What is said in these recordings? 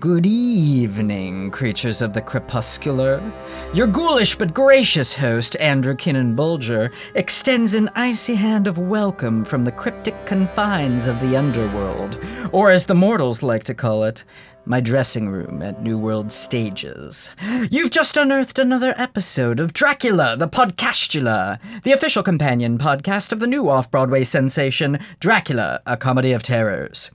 Good evening, creatures of the crepuscular. Your ghoulish but gracious host, Andrew Keenan Bolger, extends an icy hand of welcome from the cryptic confines of the underworld, or as the mortals like to call it, my dressing room at New World Stages. You've just unearthed another episode of Dracula, the Podcastula, the official companion podcast of the new off Broadway sensation, Dracula, a Comedy of Terrors.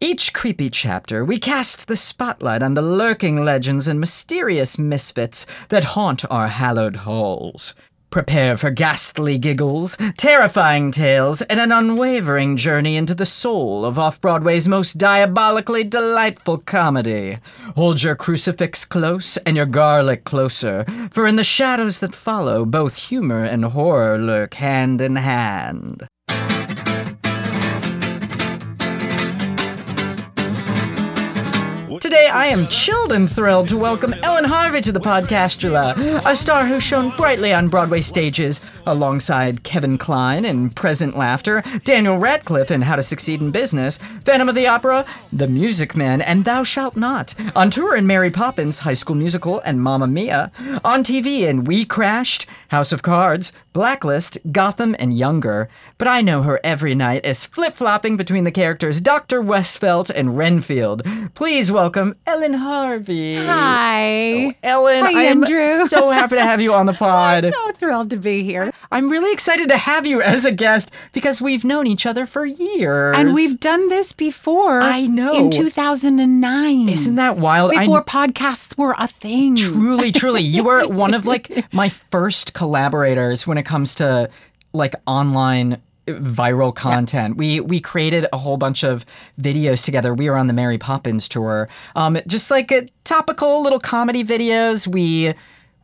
Each creepy chapter, we cast the spotlight on the lurking legends and mysterious misfits that haunt our hallowed halls. Prepare for ghastly giggles, terrifying tales, and an unwavering journey into the soul of off Broadway's most diabolically delightful comedy. Hold your crucifix close and your garlic closer, for in the shadows that follow, both humor and horror lurk hand in hand. Today, I am chilled and thrilled to welcome Ellen Harvey to the Podcastula, a star who shone brightly on Broadway stages alongside Kevin Kline in Present Laughter, Daniel Radcliffe in How to Succeed in Business, Phantom of the Opera, The Music Man, and Thou Shalt Not, on tour in Mary Poppins, High School Musical, and Mamma Mia, on TV in WeCrashed, House of Cards, Blacklist, Gotham, and Younger, but I know her every night as flip flopping between the characters Dr. Westfeldt and Renfield. Please welcome Ellen Harvey. Hi. Oh, Ellen, Hi, I am Andrew. so happy to have you on the pod. I'm so thrilled to be here. I'm really excited to have you as a guest because we've known each other for years. And we've done this before. I know. In 2009. Isn't that wild? I- Before podcasts were a thing. truly, truly, you were one of like my first collaborators when it comes to like online viral content. We we created a whole bunch of videos together. We were on the Mary Poppins tour. Um, just like uh, topical little comedy videos. We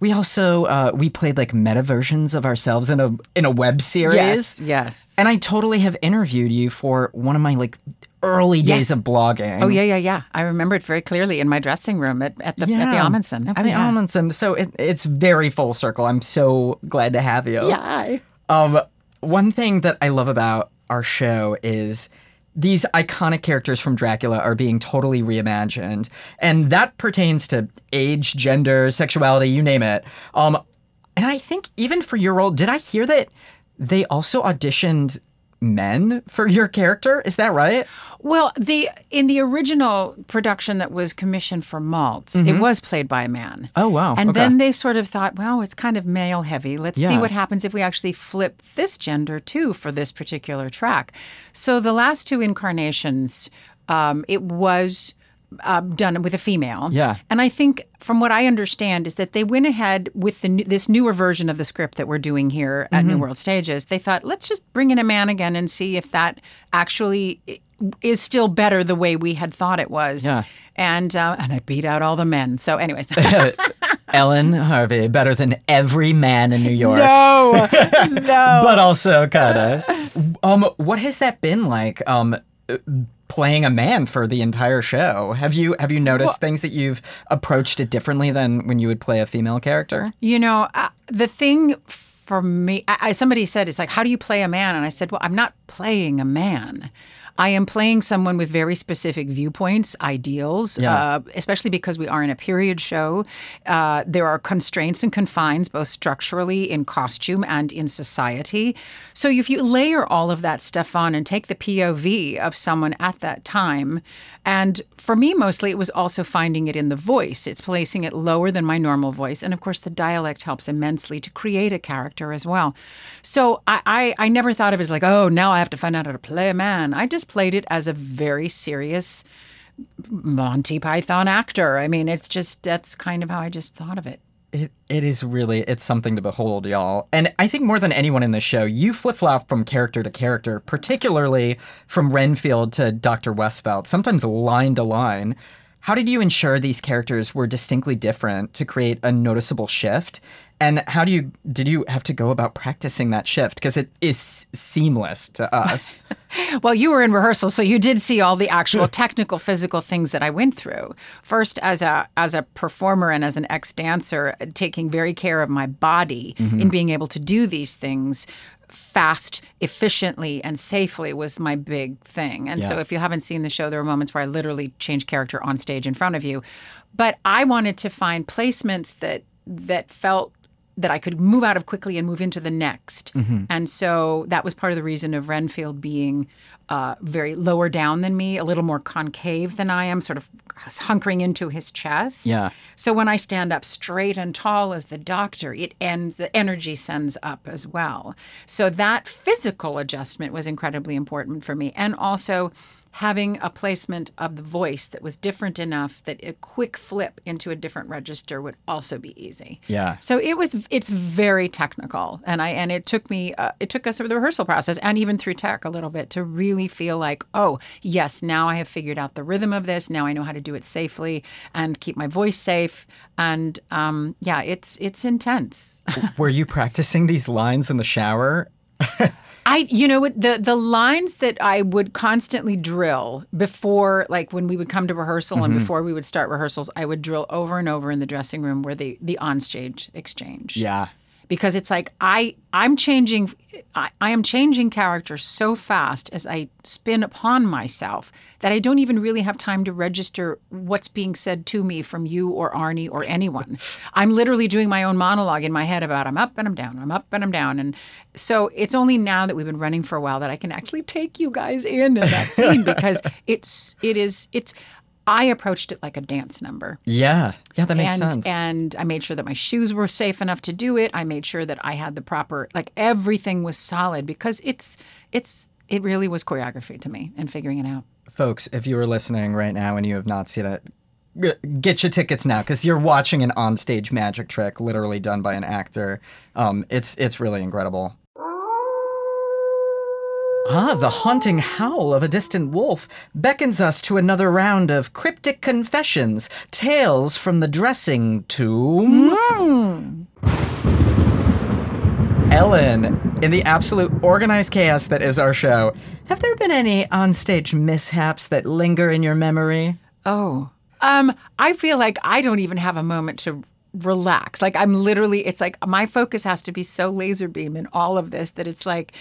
we also uh, we played like meta versions of ourselves in a in a web series. Yes. Yes. And I totally have interviewed you for one of my like early days Yes. of blogging. Oh yeah, yeah, yeah. I remember it very clearly in my dressing room at, at the at the Ahmanson. At Oh, the yeah. Ahmanson. So it, it's very full circle. I'm so glad to have you. Yeah. Um, one thing that I love about our show is these iconic characters from Dracula are being totally reimagined, and that pertains to age, gender, sexuality, you name it. Um, and I think even for your role, did I hear that they also auditioned men for your character? Is that right? Well, the in the original production that was commissioned for Maltz, it was played by a man. Mm-hmm. Oh, wow. And Okay. then they sort of thought, well, it's kind of male heavy. Let's see what happens if we actually flip this gender too for this particular track. So the last two incarnations, um, it was uh, done with a female. Yeah. And I think, from what I understand, is that they went ahead with the new, this newer version of the script that we're doing here at Mm-hmm. New World Stages. They thought, let's just bring in a man again and see if that actually is still better the way we had thought it was. Yeah. And uh, and I beat out all the men. So, anyways. Ellen Harvey, better than every man in New York. no, no. but also kind of. Um, what has that been like? Um, playing a man for the entire show. Have you have you noticed things that you've approached it differently than when you would play a female character? You know, uh, the thing for me, I, I, somebody said, it's like, how do you play a man? And I said, well, I'm not playing a man. I am playing someone with very specific viewpoints, ideals, Yeah. uh, especially because we are in a period show. Uh, there are constraints and confines, both structurally in costume and in society. So if you layer all of that stuff on and take the POV of someone at that time, and for me, mostly it was also finding it in the voice. It's placing it lower than my normal voice. And of course, the dialect helps immensely to create a character as well. So I, I, I never thought of it as like, oh, now I have to find out how to play a man. I just played it as a very serious Monty Python actor. I mean, it's just, that's kind of how I just thought of it. It, it is really it's something to behold, y'all. And I think more than anyone in this show, you flip flop from character to character, particularly from Renfield to Dr. Westfeldt, sometimes line to line. How did you ensure these characters were distinctly different to create a noticeable shift? And how do you did you have to go about practicing that shift? Because it is seamless to us. Well, you were in rehearsal, so you did see all the actual technical, physical things that I went through. First, as a as a performer and as an ex dancer, taking very care of my body mm-hmm. in being able to do these things fast, efficiently, and safely was my big thing. And so, if you haven't seen the show, there were moments where I literally changed character on stage in front of you. But I wanted to find placements that that felt that I could move out of quickly and move into the next. And so that was part of the reason of Renfield being uh, very lower down than me, a little more concave than I am, sort of hunkering into his chest. Yeah. So when I stand up straight and tall as the doctor, it ends, the energy sends up as well. So that physical adjustment was incredibly important for me. And also, having a placement of the voice that was different enough that a quick flip into a different register would also be easy. Yeah. So it was it's very technical and I and it took me uh, it took us through the rehearsal process and even through tech a little bit to really feel like oh yes now I have figured out the rhythm of this now I know how to do it safely and keep my voice safe and um, yeah it's it's intense. Were you practicing these lines in the shower? I, you know, what the the lines that I would constantly drill before, like when we would come to rehearsal and mm-hmm. before we would start rehearsals, I would drill over and over in the dressing room where the the onstage exchange. Yeah. Because it's like I I'm changing I, I am changing character so fast as I spin upon myself that I don't even really have time to register what's being said to me from you or Arnie or anyone. I'm literally doing my own monologue in my head about I'm up and I'm down, I'm up and I'm down. And so it's only now that we've been running for a while that I can actually take you guys in in that scene because it's it is it's I approached it like a dance number Yeah. Yeah, that makes and, sense. And I made sure that my shoes were safe enough to do it. I made sure that I had the proper like everything was solid because it's it's it really was choreography to me and figuring it out. folks, if you are listening right now and you have not seen it, get your tickets now because you're watching an onstage magic trick, literally done by an actor. Um, it's it's really incredible. Ah, the haunting howl of a distant wolf beckons us to another round of cryptic confessions, tales from the dressing tomb. Ellen, in the absolute organized chaos that is our show, have there been any onstage mishaps that linger in your memory? Oh. Um, I feel like I don't even have a moment to relax. Like I'm literally it's like my focus has to be so laser beam in all of this that it's like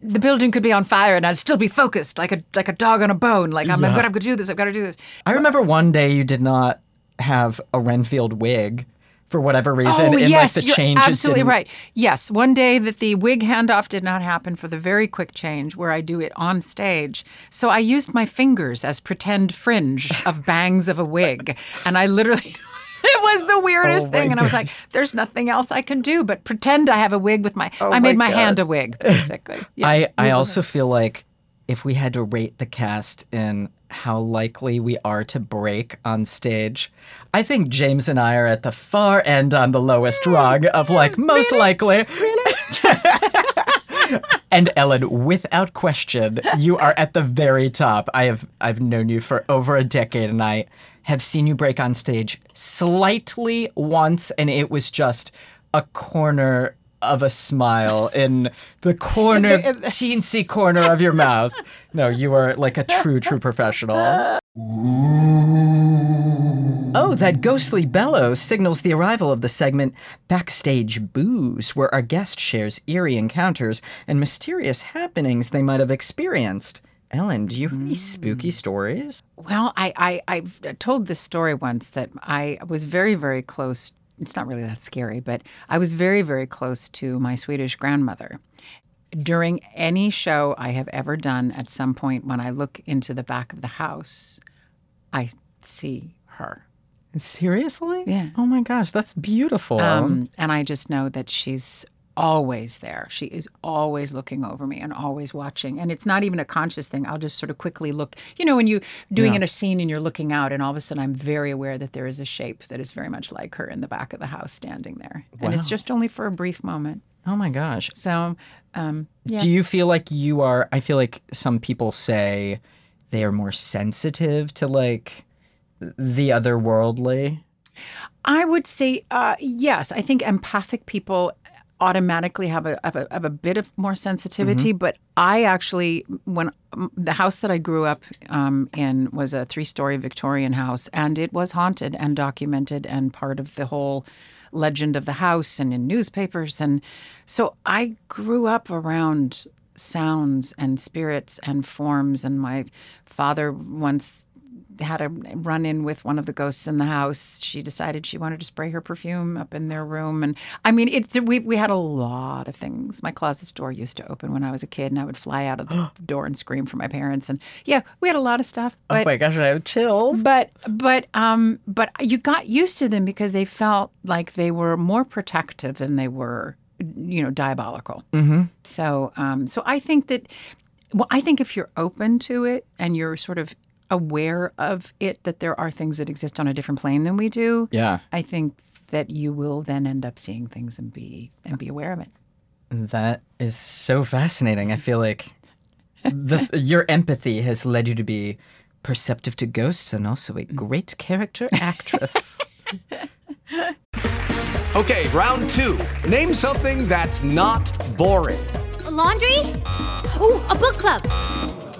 the building could be on fire and I'd still be focused like a like a dog on a bone. Like I'm, I've got to do this. I've got to do this. I remember one day you did not have a Renfield wig for whatever reason. Oh and yes, like the you're absolutely didn't- right. Yes, one day that the wig handoff did not happen for the very quick change where I do it on stage. So I used my fingers as pretend fringe of bangs of a wig, and I literally. It was the weirdest Oh my thing, and I was like, "There's nothing else I can do but pretend I have a wig with my." Oh I Oh my made my God. hand a wig, basically. Yes. I, I mm-hmm. also feel like if we had to rate the cast in how likely we are to break on stage, I think James and I are at the far end on the lowest mm, rung of like mm, most likely. Really? and Ellen, without question, you are at the very top. I have I've known you for over a decade and I have seen you break on stage slightly once and it was just a corner of a smile in the corner, teensy corner of your mouth. No, you are like a true, true professional. Oh, that ghostly bellow signals the arrival of the segment Backstage Boos, where our guest shares eerie encounters and mysterious happenings they might have experienced. Ellen, do you have any spooky stories? Well, I, I I told this story once that I was very very close. It's not really that scary, but I was very very close to my Swedish grandmother. During any show I have ever done, at some point when I look into the back of the house, I see her. Seriously? Yeah. Oh my gosh, that's beautiful. Um, and I just know that she's always there. She is always looking over me and always watching. And it's not even a conscious thing. I'll just sort of quickly look. You know, when you're doing in a scene and you're looking out, and all of a sudden I'm very aware that there is a shape that is very much like her in the back of the house standing there. And it's just only for a brief moment. oh my gosh. So, um, yeah. Do you feel like you are? I feel like some people say they are more sensitive to like the otherworldly. I would say uh, yes. I think empathic people automatically have a, have a have a bit of more sensitivity. But I actually, when the house that I grew up um, in was a three story Victorian house, and it was haunted and documented and part of the whole legend of the house and in newspapers. And so I grew up around sounds and spirits and forms. And my father once had a run in with one of the ghosts in the house. She decided she wanted to spray her perfume up in their room, and I mean, it's we we had a lot of things. My closet door used to open when I was a kid, and I would fly out of the door and scream for my parents. And yeah, we had a lot of stuff. But, oh my gosh, I have chills. but but um but you got used to them because they felt like they were more protective than they were you know diabolical mm-hmm. so um so i think that well i think if you're open to it and you're sort of aware of it that there are things that exist on a different plane than we do Yeah, i think that you will then end up seeing things and be and be aware of it that is so fascinating. I feel like the your empathy has led you to be perceptive to ghosts and also a mm. great character actress. Okay, round two. Name something that's not boring. laundry? Ooh, a book club.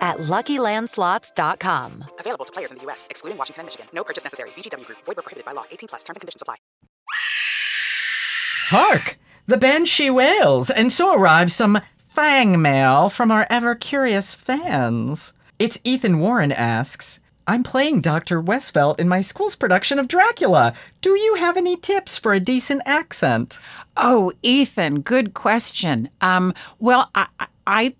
at LuckyLandSlots.com. Available to players in the U.S., excluding Washington and Michigan. No purchase necessary. VGW Group. Void where prohibited by law. 18 plus. Terms and conditions apply. Hark! The banshee wails, and so arrives some fang mail from our ever curious fans. It's Ethan Warren asks, I'm playing Dr. Westfeldt in my school's production of Dracula. Do you have any tips for a decent accent? Oh, Ethan, good question. Um, well, I, I-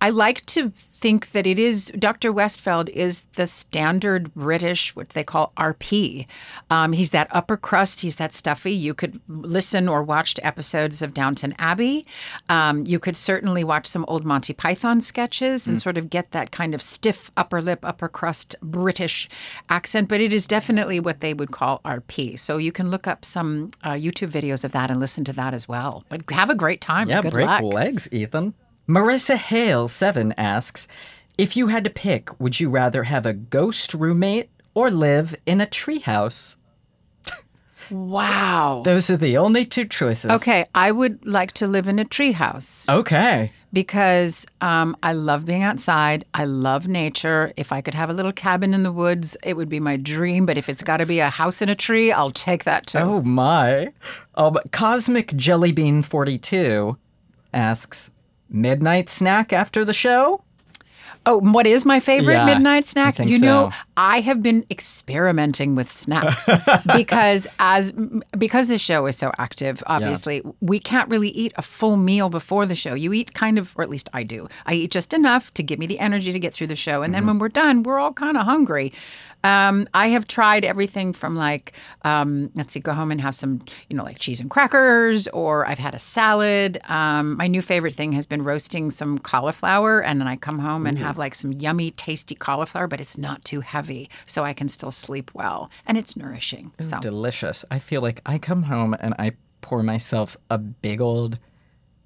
I, like to think that it is Dr. Westfeldt is the standard British, what they call RP. Um, he's that upper crust. He's that stuffy. You could listen or watch to episodes of Downton Abbey. Um, you could certainly watch some old Monty Python sketches and sort of get that kind of stiff upper lip, upper crust British accent. But it is definitely what they would call RP. So you can look up some uh, YouTube videos of that and listen to that as well. But have a great time. Yeah, Good break luck. legs, Ethan. Marissa Hale, 7, asks, If you had to pick, would you rather have a ghost roommate or live in a treehouse? Wow. Those are the only two choices. Okay, I would like to live in a treehouse Okay. because um, I love being outside. I love nature. If I could have a little cabin in the woods, it would be my dream. But if it's got to be a house in a tree, I'll take that too. Oh my. Um, Cosmic Jellybean 42 asks, Midnight snack after the show? Oh, what is my favorite Yeah, midnight snack? you know, so. I have been experimenting with snacks because as because the show is so active, obviously, we can't really eat a full meal before the show. You eat kind of or at least I do. I eat just enough to give me the energy to get through the show. And then Mm-hmm. when we're done, we're all kind of hungry. Um, I have tried everything from like, um, let's see, go home and have some, you know, like cheese and crackers, or I've had a salad. Um, my new favorite thing has been roasting some cauliflower, and then I come home and have like some yummy, tasty cauliflower, but it's not too heavy, so I can still sleep well, and it's nourishing. So Delicious. I feel like I come home and I pour myself a big old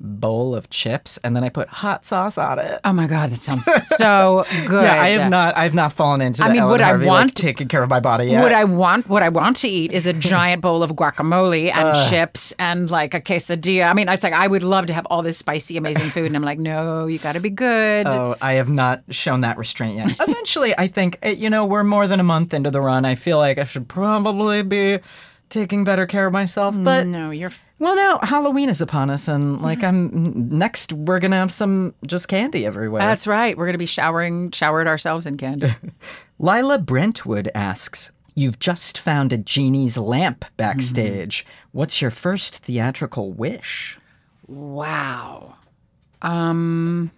bowl of chips and then I put hot sauce on it. Oh my god, that sounds so good. Yeah, I have not. I've not fallen into. I mean, Ellen would I Harvey, like, want- taking care of my body yet. What I want, what I want to eat, is a giant bowl of guacamole and chips and like a quesadilla. I mean, it's like I would love to have all this spicy, amazing food, and I'm like, no, you got to be good. Oh, I have not shown that restraint yet. Eventually, I think eh, you know we're more than a month into the run. I feel like I should probably be taking better care of myself. But no, you're. Well, now Halloween is upon us, and like I'm next, we're gonna have some just candy everywhere. That's right. We're gonna be showering, showered ourselves in candy. Lila Brentwood asks, You've just found a genie's lamp backstage. What's your first theatrical wish? wow. Um,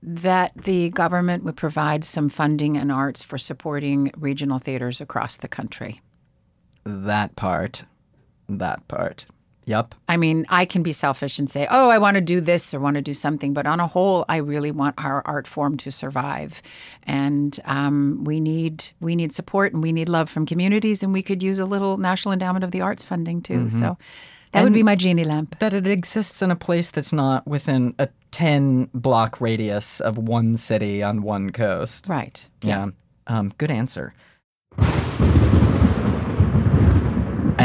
that the government would provide some funding and arts for supporting regional theaters across the country. That part. That part. Yup. I mean, I can be selfish and say, oh, I want to do this or want to do something. But on a whole, I really want our art form to survive. And um, we need we need support and we need love from communities. And we could use a little National Endowment of the Arts funding too. So that would be my genie lamp. That it exists in a place that's not within a 10 block radius of one city on one coast. Right. Yeah. Um, good answer.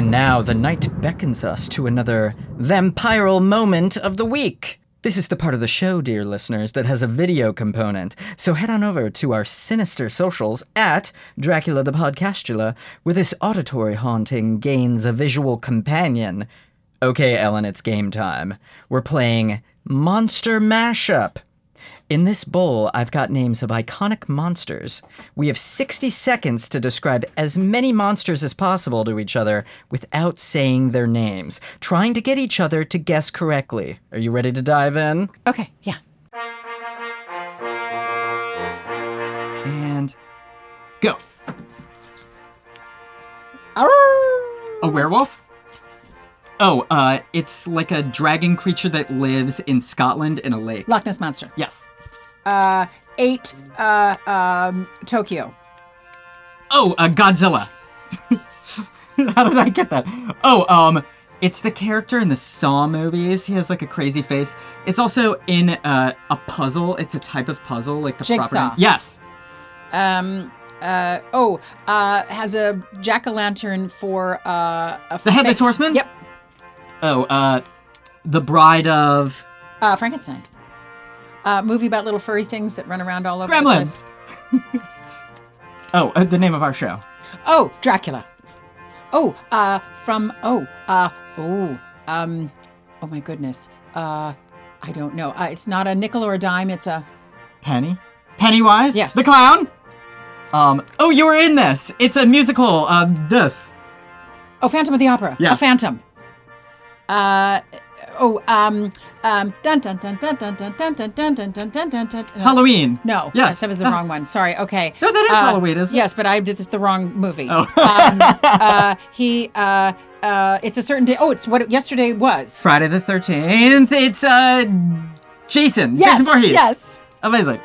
And now the night beckons us to another vampiral moment of the week. This is the part of the show, dear listeners, that has a video component. So head on over to our sinister socials at Dracula the Podcastula, where this auditory haunting gains a visual companion. Okay, Ellen, it's game time. We're playing Monster Mashup. In this bowl, I've got names of iconic monsters. We have 60 seconds to describe as many monsters as possible to each other without saying their names, trying to get each other to guess correctly. Are you ready to dive in? Okay. Yeah. And go. A werewolf? Oh, uh, it's like a dragon creature that lives in Scotland in a lake. Loch Ness Monster. Yes. Uh, eight. Uh, um, Tokyo. Oh, uh, Godzilla. How did I get that? Oh, um, it's the character in the Saw movies. He has like a crazy face. It's also in uh, a puzzle. It's a type of puzzle, like the Jigsaw. proper. Yes. Um. Uh. Oh. Uh. Has a jack o' lantern for uh. A The Headless Horseman? Yep. Oh, uh, the Bride of Uh. Frankenstein. Uh. Movie about little furry things that run around all over Gremlins. the place. Oh, uh, the name of our show. Oh, Dracula. Oh, uh, from oh, uh, oh, um, oh my goodness. Uh, I don't know. Uh, it's not a nickel or a dime. It's a Penny. Pennywise. Yes. The clown. Um. Oh, you were in this. It's a musical. Uh, this. oh, Phantom of the Opera. Yes. A Phantom. Uh, oh, um, um, dun dun dun dun dun dun dun dun dun dun dun dun dun dun. Halloween. No, Yes. that was the Ah. wrong one. Sorry. Okay. No, that is Uh, Halloween, isn't it? Yes, but I did this the wrong movie. Oh. um, uh, he, uh, uh, it's a certain day. Oh, it's what it yesterday was. Friday the Thirteenth. It's uh, Jason. Yes. Jason Voorhees. Yes. Amazing.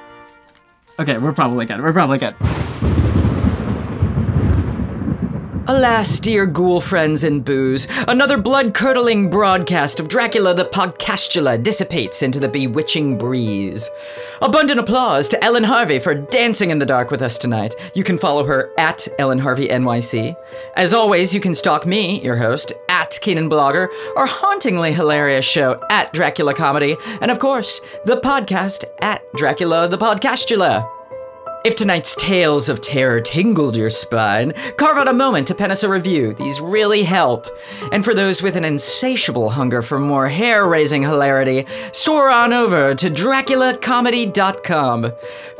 Okay, we're probably good. We're probably good. Alas, dear ghoul friends and boos, another blood curdling broadcast of Dracula the Podcastula dissipates into the bewitching breeze. Abundant applause to Ellen Harvey for dancing in the dark with us tonight. You can follow her at Ellen Harvey NYC. As always, you can stalk me, your host, at Keenan Bolger, our hauntingly hilarious show at Dracula Comedy, and of course, the podcast at Dracula the Podcastula. If tonight's tales of terror tingled your spine, carve out a moment to pen us a review. These really help. And for those with an insatiable hunger for more hair raising hilarity, soar on over to DraculaComedy.com.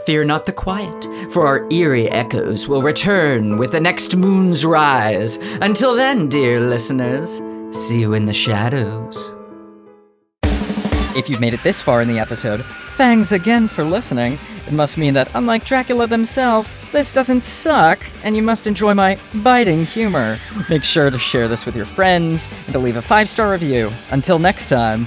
Fear not the quiet, for our eerie echoes will return with the next moon's rise. Until then, dear listeners, see you in the shadows. If you've made it this far in the episode, thanks again for listening. It must mean that, unlike Dracula themselves, this doesn't suck, and you must enjoy my biting humor. Make sure to share this with your friends and to leave a five star review. Until next time.